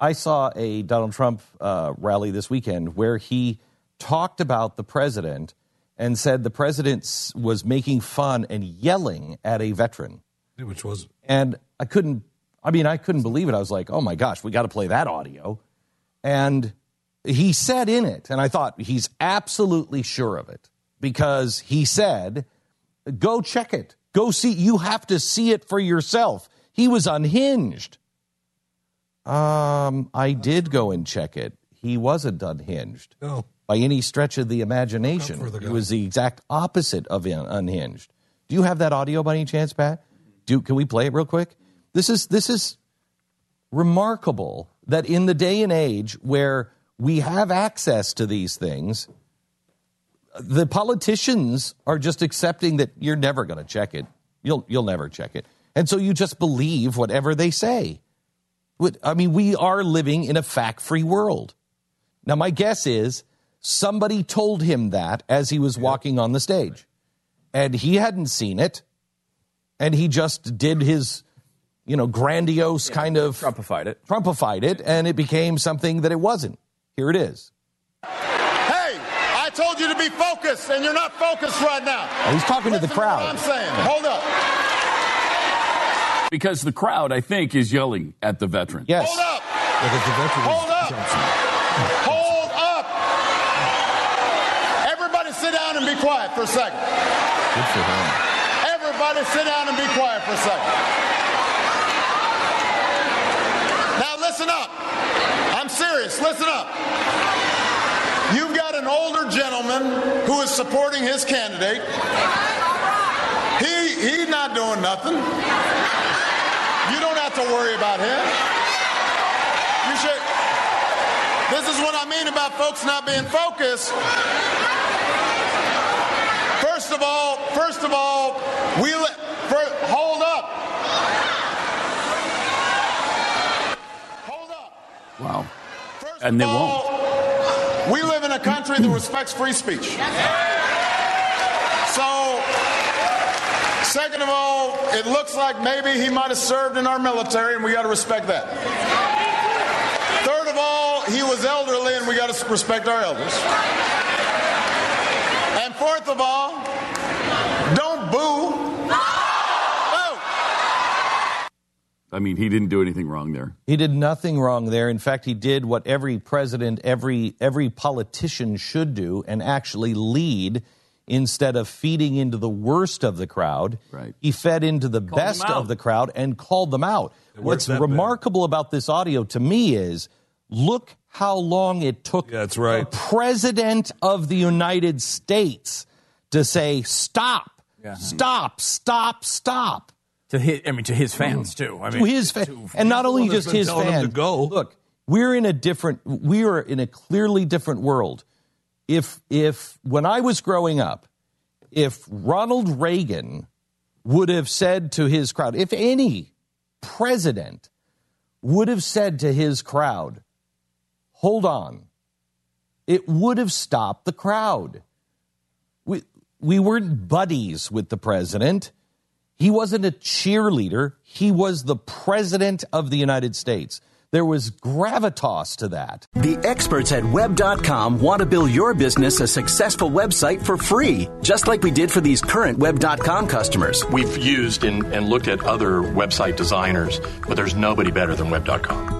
I saw a Donald Trump uh, rally this weekend where he talked about the president and said the president was making fun and yelling at a veteran. Which was And I couldn't, I mean, I couldn't believe it. I was like, oh my gosh, we got to play that audio. And he said in it, and I thought he's absolutely sure of it because he said, go check it. Go see, you have to see it for yourself. He was unhinged. Um, I did go and check it. He wasn't unhinged no. by any stretch of the imagination. It guy. was the exact opposite of un- unhinged. Do you have that audio by any chance, Pat? Do can we play it real quick? This is this is remarkable that in the day and age where we have access to these things, the politicians are just accepting that you're never going to check it. You'll you'll never check it, and so you just believe whatever they say. What- I mean, we are living in a fact-free world. Now, my guess is somebody told him that as he was walking on the stage, and he hadn't seen it, and he just did his, you know, grandiose kind of Trumpified it. Trumpified it, and it became something that it wasn't. Here it is. Hey, I told you to be focused, and you're not focused right now. Oh, he's talking to the Listen what crowd. I'm saying. Hold up. Because the crowd, I think, is yelling at the veteran. Yes. Hold up. Because the veteran Hold up. Johnson. Hold up. Everybody sit down and be quiet for a second. Good for him. Everybody sit down and be quiet for a second. Now listen up. I'm serious. Listen up. You've got an older gentleman who is supporting his candidate. Not doing nothing. You don't have to worry about him. You should. This is what I mean about folks not being focused. First of all, first of all, we let, hold up. Hold up. Wow. First And of they all, we live in a country that respects free speech. So, second of all, it looks like maybe he might have served in our military, and we got to respect that. Third of all, he was elderly, and we got to respect our elders. And fourth of all, don't boo. Boo. I mean, he didn't do anything wrong there. He did nothing wrong there. In fact, he did what every president, every every politician should do and actually lead instead of feeding into the worst of the crowd. Right. He fed into the best of the crowd and called them out. What's that bad? remarkable about this audio to me is look how long it took Yeah, that's right. the president of the United States to say stop. Mm-hmm. Stop, stop, stop. To his, I mean, to his fans mm. too. I to mean, his fans, and not only just his telling fans. to go. Look, we're in a different. We are in a clearly different world. If if when I was growing up, if Ronald Reagan would have said to his crowd, if any president would have said to his crowd, "Hold on," it would have stopped the crowd. We we weren't buddies with the president. He wasn't a cheerleader. He was the president of the United States. There was gravitas to that. The experts at web.com want to build your business a successful website for free, just like we did for these current web.com customers. We've used and, and looked at other website designers, but there's nobody better than Web.com.